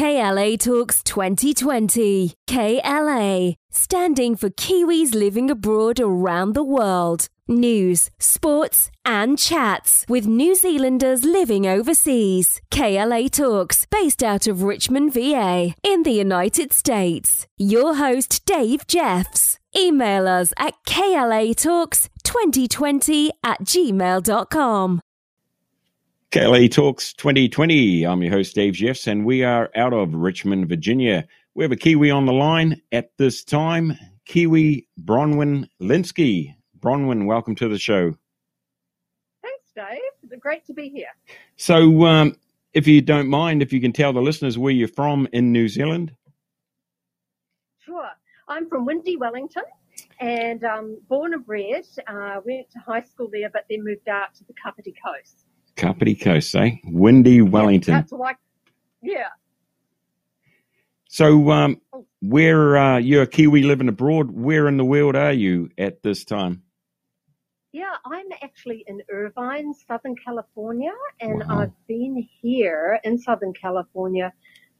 KLA Talks 2020. KLA, standing for Kiwis living abroad around the world. News, sports, and chats with New Zealanders living overseas. KLA Talks, based out of Richmond, VA, in the United States. Your host, Dave Jeffs. Email us at klatalks2020 at gmail.com. KLA Talks 2020. I'm your host, Dave Jeffs, and we are out of Richmond, Virginia. We have a Kiwi on the line at this time, Kiwi Bronwyn Linsky. Bronwyn, welcome to the show. Thanks, Dave. It's great to be here. So, um, if you don't mind, if you can tell the listeners where you're from in New Zealand. Sure. I'm from Windy, Wellington, and um, born and bred. Uh, went to high school there, but then moved out to the Kapiti Coast. Kapiti Coast, eh? Windy, Wellington. Yeah, that's like, yeah. So, um, where uh, you're a Kiwi living abroad, where in the world are you at this time? Yeah, I'm actually in Irvine, Southern California, and Wow. I've been here in Southern California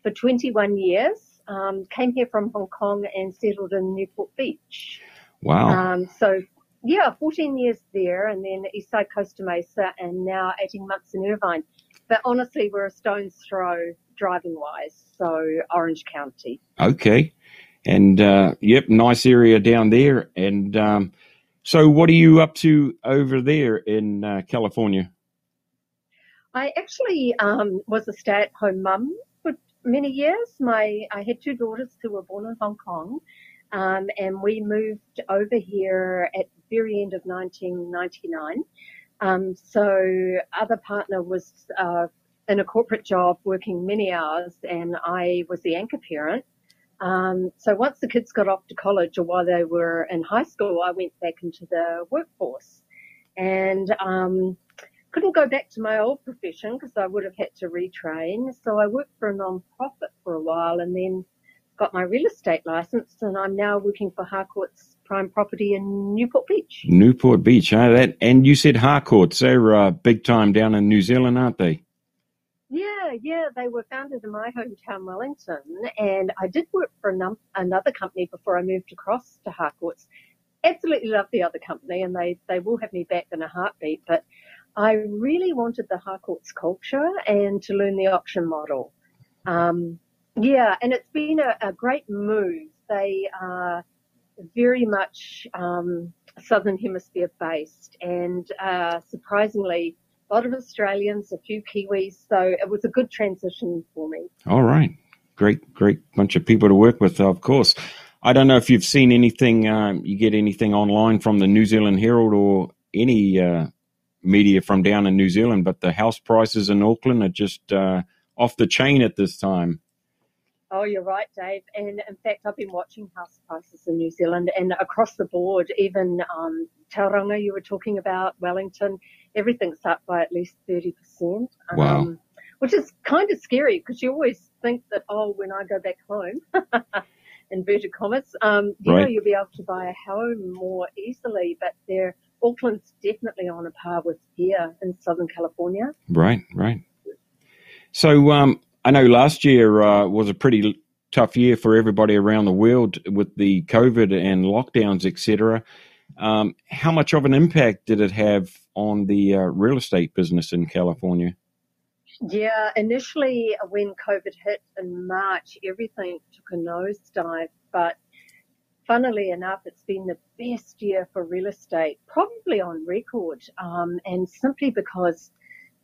for 21 years. Um, came here from Hong Kong and settled in Newport Beach. Wow. Um, so yeah, 14 years there and then East Side Costa Mesa and now 18 months in Irvine. But honestly, we're a stone's throw driving wise. So Orange County. Okay. And uh, yep, nice area down there. And um, so, what are you up to over there in uh, California? I actually um, was a stay-at-home mum for many years. My I had two daughters who were born in Hong Kong, um, and we moved over here at very end of 1999. Um, so other partner was uh, in a corporate job working many hours, and I was the anchor parent. Um, so once the kids got off to college or while they were in high school, I went back into the workforce, and um, couldn't go back to my old profession because I would have had to retrain. So I worked for a non-profit for a while and then got my real estate license and I'm now working for Harcourts Prime Property in Newport Beach. Newport Beach, huh? That and you said Harcourts. They're uh, big time down in New Zealand, aren't they? Yeah, yeah, they were founded in my hometown, Wellington, and I did work for num- another company before I moved across to Harcourts. Absolutely love the other company, and they they will have me back in a heartbeat. But I really wanted the Harcourts culture and to learn the auction model. Um, yeah, and it's been a, a great move. They are very much um, Southern Hemisphere based, and uh, surprisingly, a lot of Australians, a few Kiwis. So it was a good transition for me. All right. Great, great bunch of people to work with, of course. I don't know if you've seen anything, um, you get anything online from the New Zealand Herald or any uh, media from down in New Zealand, but the house prices in Auckland are just uh, off the chain at this time. Oh, you're right, Dave. And in fact, I've been watching house prices in New Zealand and across the board, even um, Tauranga, you were talking about, Wellington, everything's up by at least 30%. Wow. Um, which is kind of scary because you always think that, oh, when I go back home, inverted commas, um, you know, you'll be able to buy a home more easily, but they're, Auckland's definitely on a par with here in Southern California. Right, right. So um, I know last year uh, was a pretty tough year for everybody around the world with the COVID and lockdowns, etc. Um, how much of an impact did it have on the uh, real estate business in California? Yeah, initially uh, when COVID hit in March, everything took a nosedive, but funnily enough, it's been the best year for real estate, probably on record, um, and simply because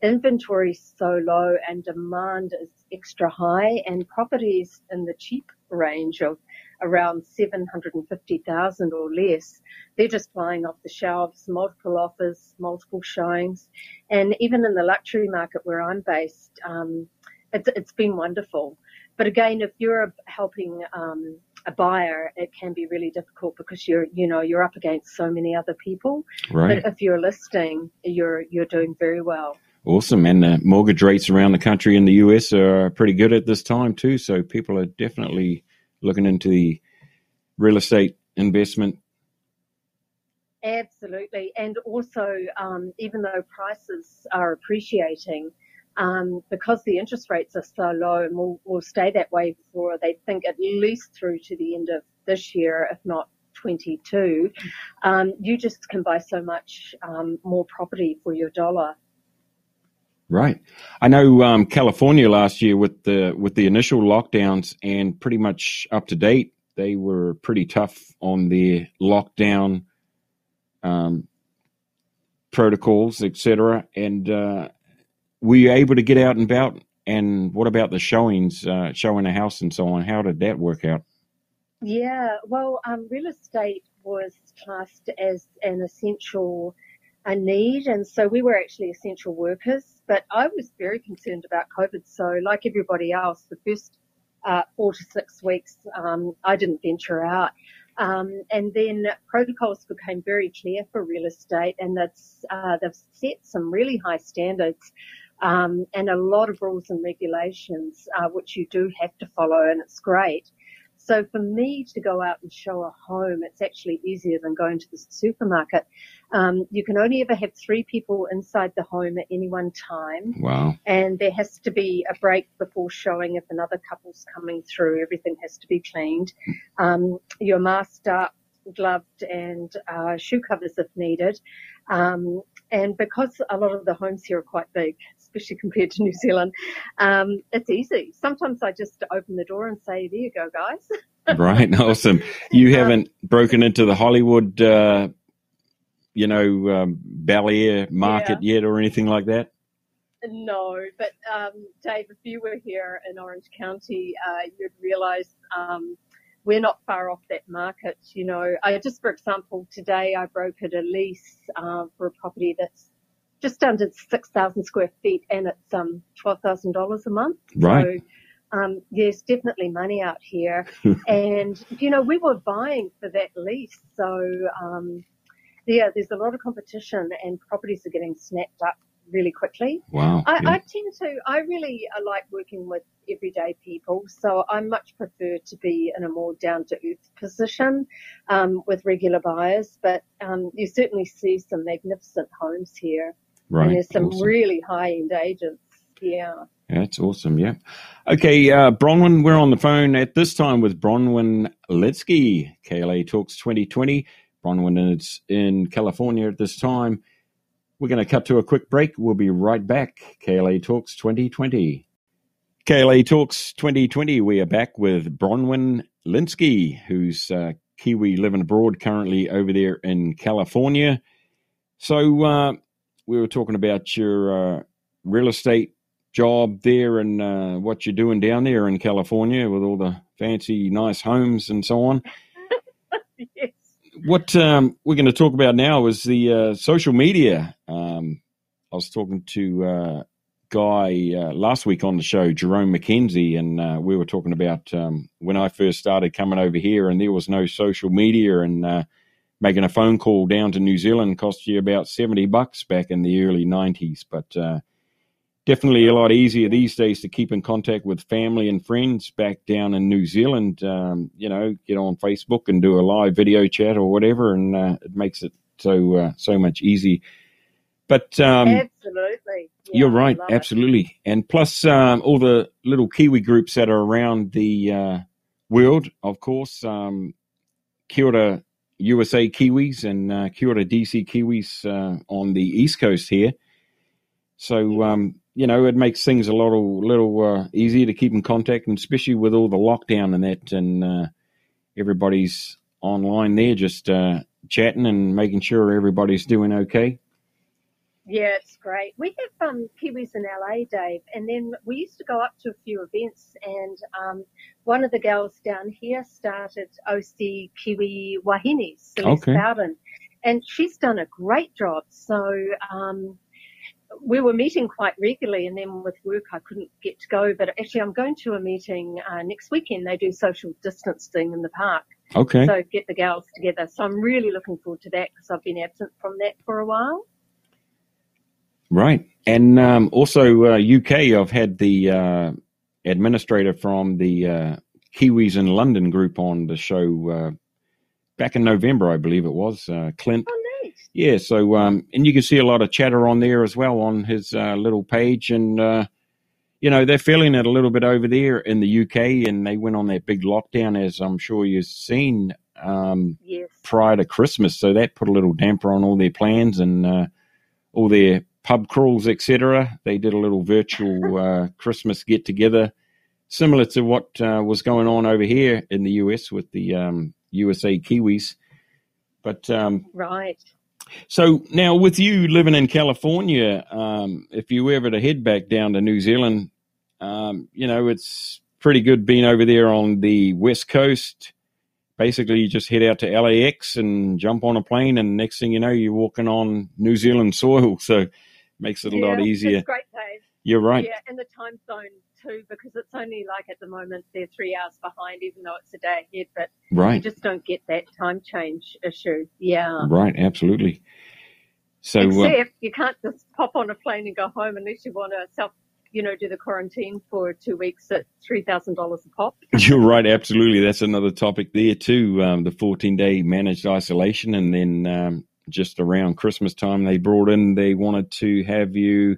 inventory's so low and demand is extra high and properties in the cheap range of around 750,000 or less, they're just flying off the shelves, multiple offers, multiple showings. And even in the luxury market where I'm based, um, it's, it's been wonderful. But again, if you're helping um, a buyer, it can be really difficult because you're, you know, you're up against so many other people. Right. But if you're listing, you're you're doing very well. Awesome. And the mortgage rates around the country in the US are pretty good at this time, too. So people are definitely looking into the real estate investment. Absolutely, and also um, even though prices are appreciating, um, because the interest rates are so low and will, will stay that way for, they think, at least through to the end of this year, if not 22, um, you just can buy so much um, more property for your dollar. Right. I know um, California last year with the with the initial lockdowns and pretty much up to date, they were pretty tough on their lockdown um, protocols, etc. And uh, were you able to get out and about? And what about the showings, uh, showing a house and so on? How did that work out? Yeah, well, um, real estate was classed as an essential a need, and so we were actually essential workers. But I was very concerned about COVID. So, like everybody else, the first uh, four to six weeks, um, I didn't venture out. Um, and then protocols became very clear for real estate, and that's uh, they've set some really high standards. Um, and a lot of rules and regulations, uh, which you do have to follow, and it's great. So for me to go out and show a home, it's actually easier than going to the supermarket. Um, you can only ever have three people inside the home at any one time. Wow. And there has to be a break before showing if another couple's coming through. Everything has to be cleaned. Um, you're masked up, gloved, and uh, shoe covers if needed. Um, and because a lot of the homes here are quite big, especially compared to New Zealand, um, it's easy. Sometimes I just open the door and say, "There you go, guys." right, awesome. You um, haven't broken into the Hollywood, uh, you know, um, Bel Air market yeah. yet, or anything like that. No, but um, Dave, if you were here in Orange County, uh, you'd realise um, we're not far off that market. You know, I just, for example, today I brokered a lease uh, for a property that's just under 6,000 square feet and it's um, $12,000 a month. Right. So, um, there's definitely money out here. and, you know, we were buying for that lease. So, um, yeah, there's a lot of competition and properties are getting snapped up really quickly. Wow. I, yeah. I tend to, I really like working with everyday people. So I much prefer to be in a more down to earth position um, with regular buyers. But um, you certainly see some magnificent homes here. Right. And there's some awesome. really high end agents. Yeah. That's awesome. Yeah. Okay, uh, Bronwyn, we're on the phone at this time with Bronwyn Litsky, KLA Talks 2020. Bronwyn in California at this time. We're going to cut to a quick break. We'll be right back. KLA Talks 2020. KLA Talks 2020. We are back with Bronwyn Lynskey, who's uh, Kiwi living abroad currently over there in California. So uh, we were talking about your uh, real estate job there and uh, what you're doing down there in California with all the fancy, nice homes and so on. yes what um, we're going to talk about now is the uh, social media. Um, I was talking to uh, Guy uh, last week on the show, Jerome McKenzie, and uh, we were talking about um, when I first started coming over here, and there was no social media, and uh, making a phone call down to New Zealand cost you about seventy bucks back in the early '90s. But uh, definitely a lot easier these days to keep in contact with family and friends back down in New Zealand. Um, you know, get on Facebook and do a live video chat or whatever, and uh, it makes it so uh, so much easier. But um, absolutely, yeah, you're right, absolutely, it. and plus um, all the little Kiwi groups that are around the uh, world, of course. Um, Kia ora USA Kiwis and uh, Kia ora DC Kiwis uh, on the East Coast here. So um, you know, it makes things a little little uh, easier to keep in contact, and especially with all the lockdown and that, and uh, everybody's online there, just uh, chatting and making sure everybody's doing okay. Yeah, it's great. We have um, Kiwis in LA, Dave, and then we used to go up to a few events, and um, one of the girls down here started OC Kiwi Wahines, Celeste okay. Bowden, and she's done a great job. So um, we were meeting quite regularly, and then with work I couldn't get to go. But actually, I'm going to a meeting uh, next weekend. They do social distancing in the park. Okay. So get the girls together. So I'm really looking forward to that because I've been absent from that for a while. Right, and um, also uh, UK. I've had the uh, administrator from the uh, Kiwis in London group on the show uh, back in November, I believe it was. Uh, Clint. Oh, yeah, so um, and you can see a lot of chatter on there as well on his uh, little page, and uh, you know they're feeling it a little bit over there in the UK, and they went on that big lockdown, as I'm sure you've seen um, Yes. prior to Christmas, so that put a little damper on all their plans and uh, all their pub crawls, etc. They did a little virtual uh, Christmas get together, similar to what uh, was going on over here in the US with the um, USA Kiwis. But um, Right. So now, with you living in California, um, if you ever to head back down to New Zealand, um, you know it's pretty good being over there on the west coast. Basically, you just head out to LAX and jump on a plane, and next thing you know, you're walking on New Zealand soil. So makes it a lot easier. Great, Dave. You're right. Yeah, and the time zone too, because it's only like at the moment they're three hours behind, even though it's a day ahead. But you Right. just don't get that time change issue. Yeah. Right. Absolutely. So uh, Except you can't just pop on a plane and go home unless you want to self, you know, do the quarantine for two weeks at three thousand dollars a pop. You're right, absolutely. That's another topic there too. Um, the 14 day managed isolation, and then um, just around Christmas time, they brought in. They wanted to have you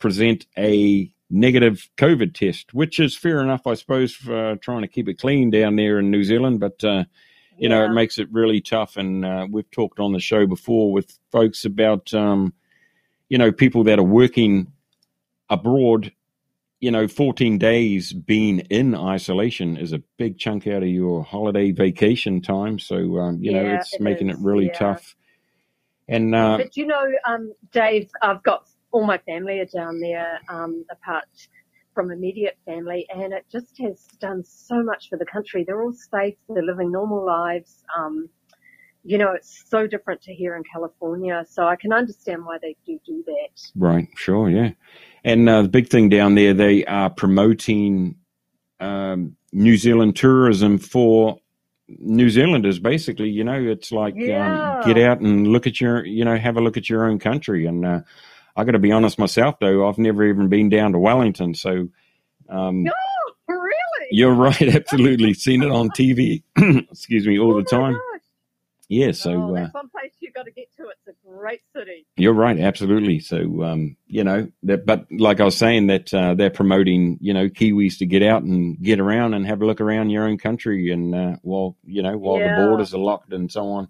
present a negative COVID test, which is fair enough, I suppose, for uh, trying to keep it clean down there in New Zealand. But uh, you know, it makes it really tough. And uh, we've talked on the show before with folks about, um, you know, people that are working abroad. You know, 14 days being in isolation is a big chunk out of your holiday vacation time. So, um, you know, it's it making is, it really yeah. tough. And, uh, But you know, um, Dave, I've got all my family are down there, um, apart from immediate family, and it just has done so much for the country. They're all safe, they're living normal lives. Um, you know, it's so different to here in California, so I can understand why they do do that. Right, sure, yeah. And uh, the big thing down there, they are promoting um, New Zealand tourism for New Zealanders. Basically, you know, it's like Yeah. um, get out and look at your, you know, have a look at your own country. And uh, I got to be honest myself, though, I've never even been down to Wellington, so. Um, No, really? You're right, absolutely. Seen it on TV, excuse me, all Oh the time. gosh. Yeah, so oh, uh, one place you've got to get to. It's a great city. You're right, absolutely. So, um, you know, that, but like I was saying, that uh, they're promoting, you know, Kiwis to get out and get around and have a look around your own country, and uh, while you know, while Yeah. the borders are locked and so on.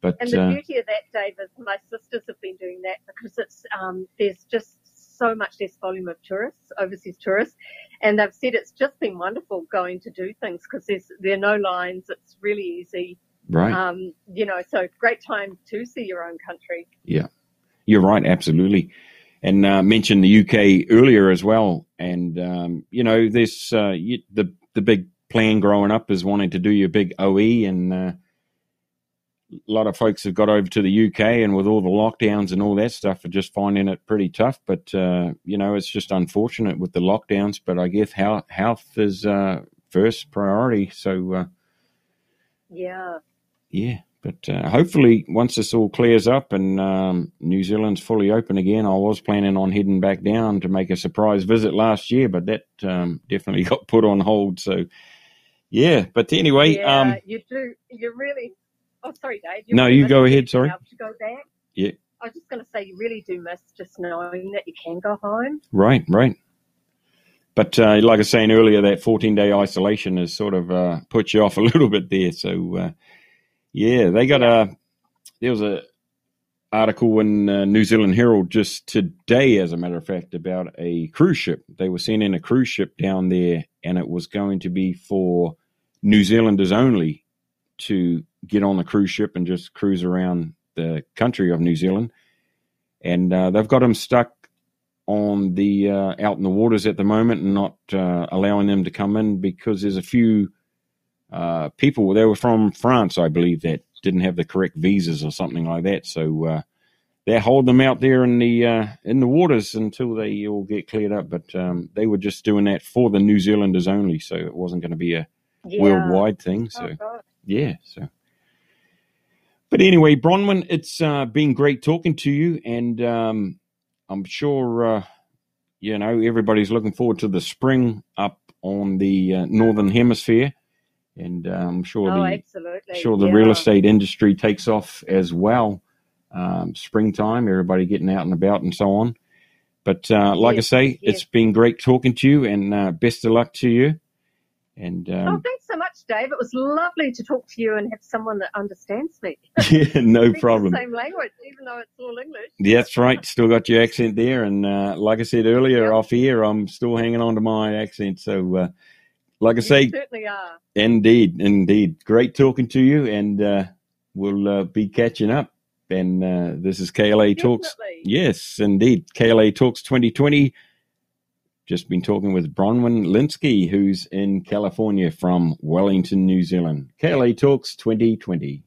But And the uh, beauty of that, Dave, is my sisters have been doing that because it's um, there's just so much less volume of tourists, overseas tourists, and they've said it's just been wonderful going to do things because there's there are no lines. It's really easy, right, um, you know. So great time to see your own country. Yeah, you're right, absolutely. And uh, mentioned the UK earlier as well, and um, you know, this uh, you, the the big plan growing up is wanting to do your big OE, and uh, a lot of folks have got over to the UK, and with all the lockdowns and all that stuff, are just finding it pretty tough. But uh, you know, it's just unfortunate with the lockdowns. But I guess health, health is uh, first priority. So uh, Yeah, yeah, but uh, hopefully once this all clears up and um, New Zealand's fully open again, I was planning on heading back down to make a surprise visit last year, but that um, definitely got put on hold. So yeah, but anyway, yeah, um, you do. You really. Oh, sorry, Dave. No, you go ahead, sorry. To go back. Yeah. I was just going to say you really do miss just knowing that you can go home. Right, right. But uh, like I was saying earlier, that 14 day isolation has sort of uh, put you off a little bit there. So, uh, yeah, they got a. There was a article in uh, New Zealand Herald just today, as a matter of fact, about a cruise ship. They were sending a cruise ship down there, and it was going to be for New Zealanders only to get on the cruise ship and just cruise around the country of New Zealand. And uh, they've got them stuck on the uh, out in the waters at the moment and not uh, allowing them to come in because there's a few uh, people they were from France, I believe, that didn't have the correct visas or something like that. So uh, they hold them out there in the uh, in the waters until they all get cleared up. But um, they were just doing that for the New Zealanders only, so it wasn't going to be a Yeah. worldwide thing. So Oh. Yeah, so. But anyway, Bronwyn, it's uh, been great talking to you, and um, I'm sure uh, you know everybody's looking forward to the spring up on the uh, northern hemisphere, and uh, I'm sure Oh, the absolutely. sure the yeah. real estate industry takes off as well um, springtime, everybody getting out and about and so on. But uh, like Yes, I say, yes. it's been great talking to you, and uh, best of luck to you. And oh, um, thanks so much, Dave. It was lovely to talk to you and have someone that understands me. yeah, no problem. Same language, even though it's all English. Yeah, That's right. Still got your accent there, and uh, like I said earlier Yep. off here, I'm still hanging on to my accent. So, uh, like I You say, certainly are. indeed, indeed, great talking to you, and uh, we'll uh, be catching up. And uh, this is KLA Talks. Yes, indeed, KLA Talks 2020. Just been talking with Bronwyn Linsky, who's in California from Wellington, New Zealand. KLA Talks 2020.